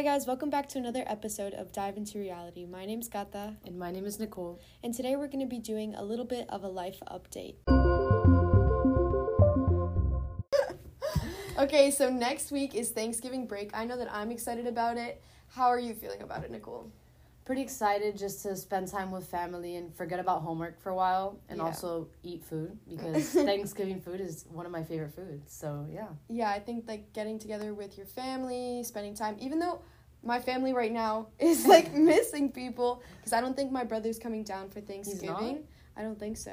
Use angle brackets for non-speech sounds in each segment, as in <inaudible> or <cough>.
Hi, guys, welcome back to another episode of Dive into Reality. My name's Gata, And my name is Nicole. and today we're going to be doing a little bit of a life update. <laughs> okay, so next week is Thanksgiving break. I know that I'm excited about it. How are you feeling about it, Nicole? Pretty excited just to spend time with family and forget about homework for a while and Yeah. also eat food <laughs> because Thanksgiving food is one of my favorite foods. So, yeah. Yeah, I think like getting together with your family, spending time, even though my family right now <laughs> is like <laughs> missing people because I don't think my brother's coming down for Thanksgiving. I don't think so.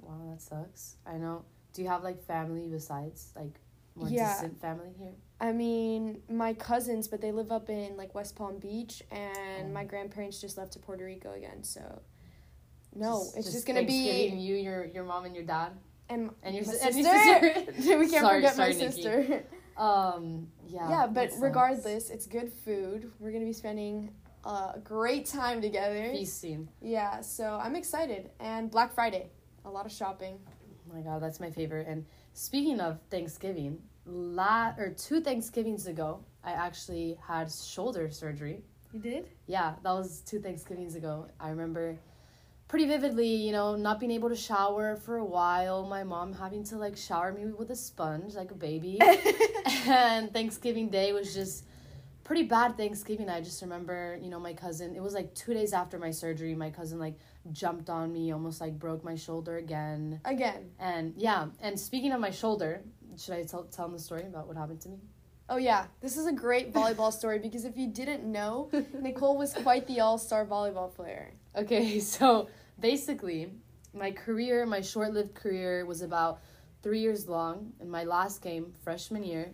Wow, that sucks. I know. Do you have like family besides like more Yeah. distant family here? I mean, my cousins, but they live up in like West Palm Beach, and Oh. my grandparents just left to Puerto Rico again. So, no, Just- it's just just gonna be You, your your mom, and your dad, and and your, my si- and your sister. sister. <laughs> we can't Sorry, forget sorry, my Nikki. sister. <laughs> Um, yeah. yeah, but regardless, it's good food. We're gonna be spending a great time together. feasting. Yeah, so I'm excited. And Black Friday, a lot of shopping. Oh my god, that's my favorite. And speaking of Thanksgiving, la or two Thanksgivings ago, I actually had shoulder surgery. You did? Yeah, that was two Thanksgivings ago. I remember pretty vividly, you know, not being able to shower for a while, my mom having to like shower me with a sponge like a baby. <laughs> and Thanksgiving Day was just pretty bad Thanksgiving. I just remember, you know, my cousin, it was like 2 days after my surgery, my cousin like jumped on me, almost like broke my shoulder again. Again. And yeah, and speaking of my shoulder, should I tell tell them the story about what happened to me? Oh yeah, this is a great volleyball story because if you didn't know, <laughs> Nicole was quite the all-star volleyball player. Okay, <laughs> so basically, my career, my short-lived career, was about three years long. In my last game, freshman year,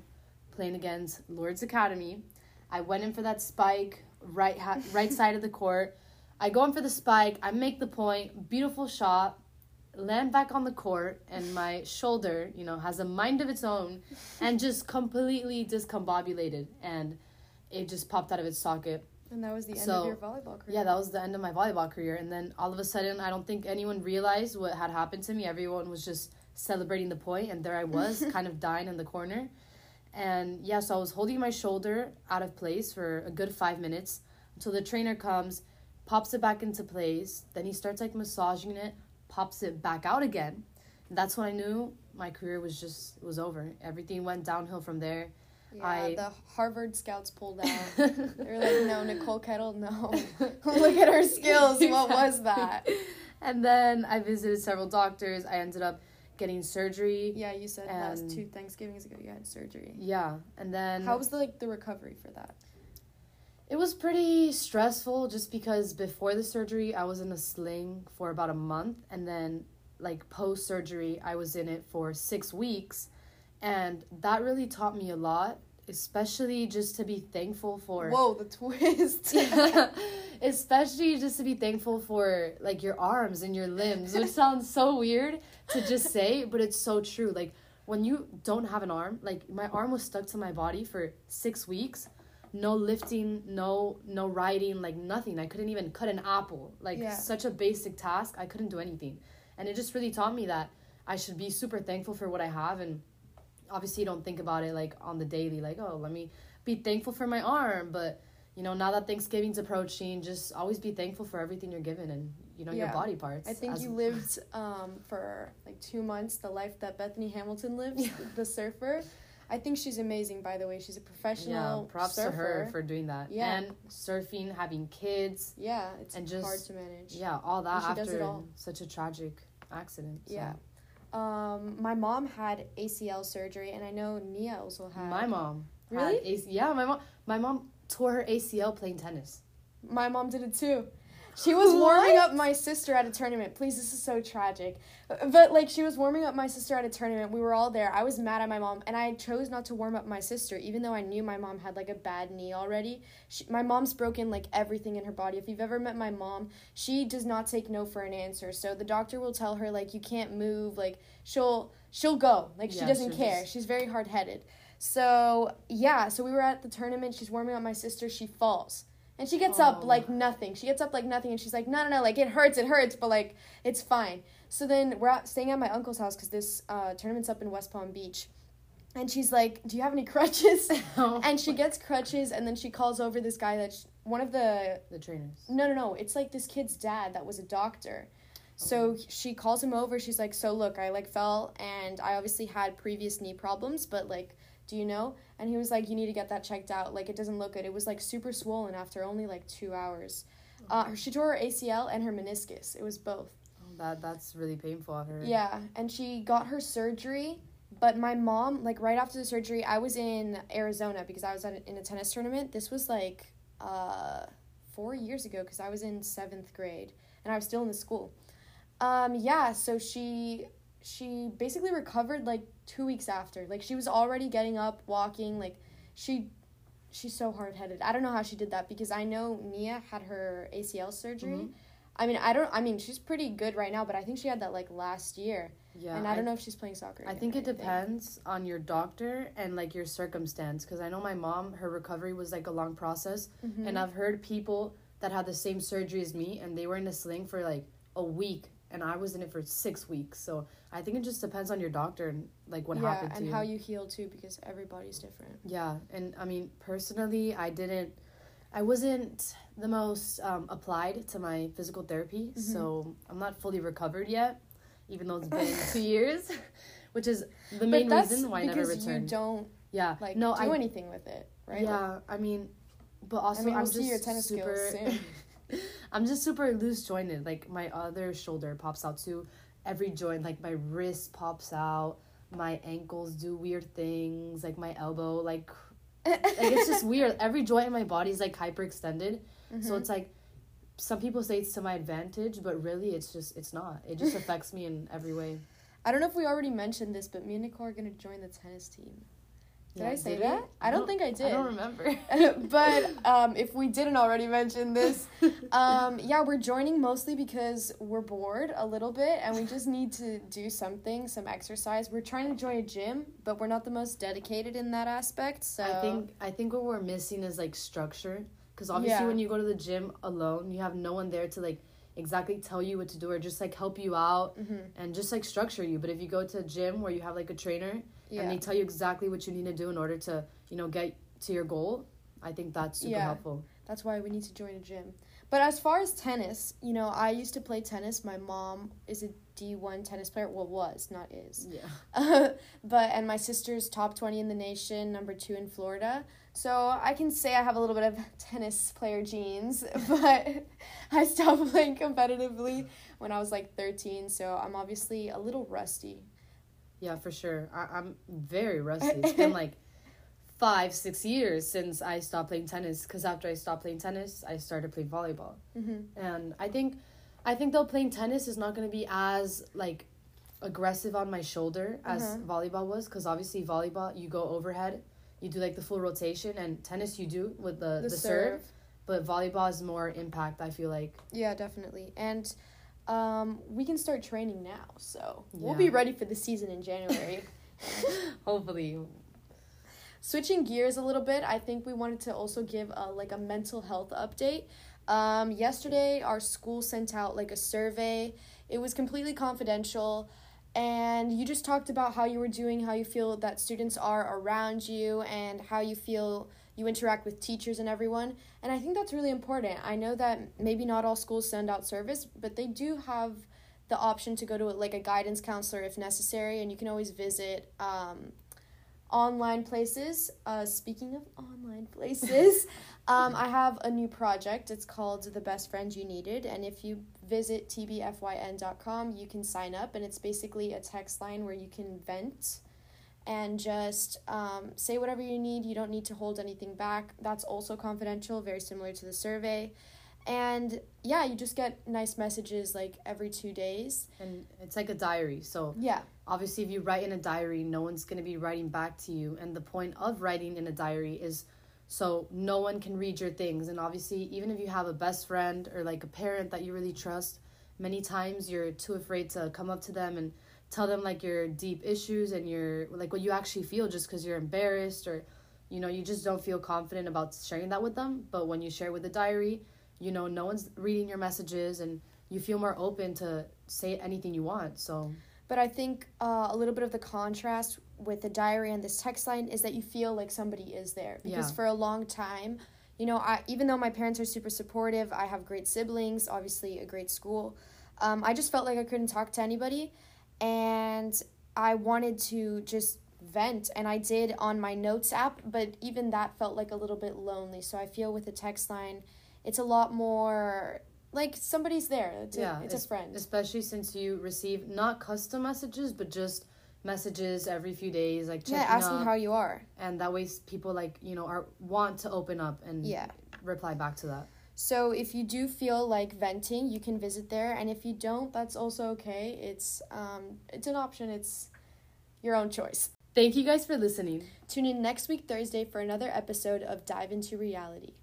playing against Lourdes Academy, I went in for that spike right ha- right side of the court. I go in for the spike. I make the point. Beautiful shot. Land back on the court, and my shoulder, you know, has a mind of its own, and just completely discombobulated, and it just popped out of its socket. And that was the end So, of your volleyball career. Yeah, that was the end of my volleyball career. And then all of a sudden, I don't think anyone realized what had happened to me. Everyone was just celebrating the point, and there I was, <laughs> kind of dying in the corner. And yeah, so I was holding my shoulder out of place for a good five minutes until the trainer comes, pops it back into place. Then he starts like massaging it, pops it back out again. And that's when I knew my career was just it was over. Everything went downhill from there. Yeah, I- the Harvard scouts pulled out. <laughs> they were like, "No, Nicole Kettle, no. <laughs> Look at her skills. <laughs> What was that?" And then I visited several doctors. I ended up getting surgery. Yeah, you said last two Thanksgivings ago you had surgery. Yeah, and then How was the like the recovery for that? It was pretty stressful just because before the surgery I was in a sling for about a month. And then like post surgery I was in it for 6 weeks. And that really taught me a lot, especially just to be thankful for Whoa, the twist. <laughs> <laughs> especially just to be thankful for like your arms and your limbs which <laughs> sounds so weird to just say but it's so true. Like when you don't have an arm like my arm was stuck to my body for six weeks no lifting no no riding like nothing. I couldn't even cut an apple. Like Yeah. such a basic task. I couldn't do anything. And it just really taught me that i should be super thankful for what i have. And obviously you don't think about it like on the daily like oh let me be thankful for my arm. But you know now that thanksgiving's approaching just always be thankful for everything you're given and you know your body parts I think you lived um, for like two months the life that Bethany Hamilton lives, <laughs> the surfer. I think she's amazing, by the way. She's a yeah professional props surfer. to her for doing that Yeah. and surfing having kids yeah, it's and just- hard to manage. yeah all that And she does it after all. such a tragic accident so. Yeah. Um, my mom had ACL surgery, and I know Nia also had. my mom had Really? AC- yeah my mom my mom tore her acl playing tennis My mom did it too. She was warming What? up my sister at a tournament. Please, this is so tragic. Uh, but like she was warming up my sister at a tournament. We were all there. I was mad at my mom, and I chose not to warm up my sister, even though I knew my mom had like a bad knee already. She, my mom's broken like everything in her body. If you've ever met my mom, she does not take no for an answer. So the doctor will tell her like you can't move. Like she'll she'll go. Like she doesn't care. just- She's very hard headed. So yeah, so we were at the tournament. She's warming up my sister. She falls. And she gets up Oh. like nothing. She gets up like nothing, and she's like, "No, no, no! Like it hurts, it hurts, but like it's fine." So then we're out, staying at my uncle's house because this uh, tournament's up in West Palm Beach, and she's like, "Do you have any <laughs> crutches?" Oh <laughs> and she gets crutches, and then she calls over this guy that's one of the the trainers. no, no, no. It's like this kid's dad that was a doctor. So she calls him over. She's like, "So look, I like fell, and I obviously had previous knee problems, but like, do you know?" And he was like, "You need to get that checked out. Like, it doesn't look good. It was like super swollen after only like two hours. Uh, she tore her ACL and her meniscus. It was both. Oh, that that's really painful. I've. Yeah, and she got her surgery. But my mom, like right after the surgery, I was in Arizona because I was at, in a tennis tournament. This was like uh, four years ago because I was in seventh grade and I was still in the school. Um, yeah, so she she basically recovered like two weeks after. Like she was already getting up, walking. Like she she's so hard headed. I don't know how she did that because I know Nia had her ACL surgery. Mhm. I mean, I don't. I mean, she's pretty good right now, but I think she had that like last year, Yeah. and I don't know if she's playing soccer. I think it depends on your doctor and like your circumstance. Because I know my mom, her recovery was like a long process, Mhm. and I've heard people that had the same surgery as me, and they were in a sling for like a week, and I was in it for six weeks. So I think it just depends on your doctor and like what yeah, happened to you and you. how you heal too, because everybody's different. Yeah, and I mean personally, I didn't. I wasn't the most um, applied to my physical therapy, Mm-hmm. so I'm not fully recovered yet, even though it's been <laughs> two years, <laughs> which is the main reason why I never because you don't yeah, like no, do I anything with it, right? Like, yeah, I mean, but also I mean, am we'll see just your tennis super. <laughs> I'm just super loose jointed. Like my other shoulder pops out too. Every joint, like my wrist pops out. My ankles do weird things. Like my elbow, like like it's just <laughs> weird. Every joint in my body is like hyperextended. So Mhm. it's like some people say it's to my advantage, but really it's just it's not. It just <laughs> affects me in every way. I don't know if we already mentioned this, but me and Nicole are gonna join the tennis team. Did Yeah, I say did that? I don't think I did. I don't remember. <laughs> <laughs> but um, if we didn't already mention this, um, yeah, we're joining mostly because we're bored a little bit and we just need to do something, some exercise. We're trying to join a gym, but we're not the most dedicated in that aspect. So I think I think what we're missing is like structure. Because obviously, Yeah. when you go to the gym alone, you have no one there to like exactly tell you what to do or just like help you out Mhm. and just like structure you. But if you go to a gym where you have like a trainer yeah, and they tell you exactly what you need to do in order to you know get to your goal, I think that's super Yeah. helpful. that's why we need to join a gym. But as far as tennis, you know, I used to play tennis. My mom is a D1 tennis player. Well, was, not is. Yeah. <laughs> but and my sister's top 20 in the nation number two in florida so i can say i have a little bit of <laughs> tennis player genes <laughs> but i stopped playing competitively when i was like 13 so i'm obviously a little rusty Yeah, for sure. I, I'm very rusty. It's been like <laughs> five, six years since I stopped playing tennis. Because after I stopped playing tennis, I started playing volleyball. mm-hmm. And I think, I think though playing tennis is not going to be as like aggressive on my shoulder as Uh-huh. volleyball was. Because obviously volleyball, you go overhead, you do like the full rotation, and tennis you do with the the, serve. But volleyball is more impact. I feel like. yeah definitely and um, we can start training now so we'll be ready for the season in january. <laughs> Hopefully, switching gears a little bit i think we wanted to also give a like a mental health update. Um, yesterday our school sent out like a survey. It was completely confidential and you just talked about how you were doing how you feel that students are around you and how you feel you interact with teachers and everyone and i think that's really important i know that maybe not all schools send out service but they do have the option to go to like a guidance counselor if necessary and you can always visit um, online places. Uh, speaking of online places, <laughs> um, I have a new project. It's called The Best Friend You Needed. And if you visit tbfyn.com, you can sign up. And it's basically a text line where you can vent and just um, say whatever you need. You don't need to hold anything back. That's also confidential, very similar to the survey. And yeah, you just get nice messages like every two days. and it's like a diary. So Yeah. obviously if you write in a diary no one's going to be writing back to you and the point of writing in a diary is so no one can read your things and obviously even if you have a best friend or like a parent that you really trust many times you're too afraid to come up to them and tell them like your deep issues and your like what you actually feel just because you're embarrassed or you know you just don't feel confident about sharing that with them. But when you share with a diary you know no one's reading your messages and you feel more open to say anything you want so. But I think uh, a little bit of the contrast with the diary and this text line is that you feel like somebody is there. Because Yeah. for a long time you know i even though my parents are super supportive i have great siblings obviously a great school um, i just felt like i couldn't talk to anybody and i wanted to just vent and i did on my notes app but even that felt like a little bit lonely. So i feel with the text line it's a lot more like somebody's there. It's, Yeah, a, it's a friend. Especially since you receive not custom messages, but just messages every few days, like yeah checking asking up, how you are. And that way people like you know are want to open up and yeah. reply back to that. So if you do feel like venting, you can visit there, and if you don't, that's also okay. It's um, it's an option. It's your own choice. Thank you guys for listening. Tune in next week Thursday for another episode of Dive into Reality.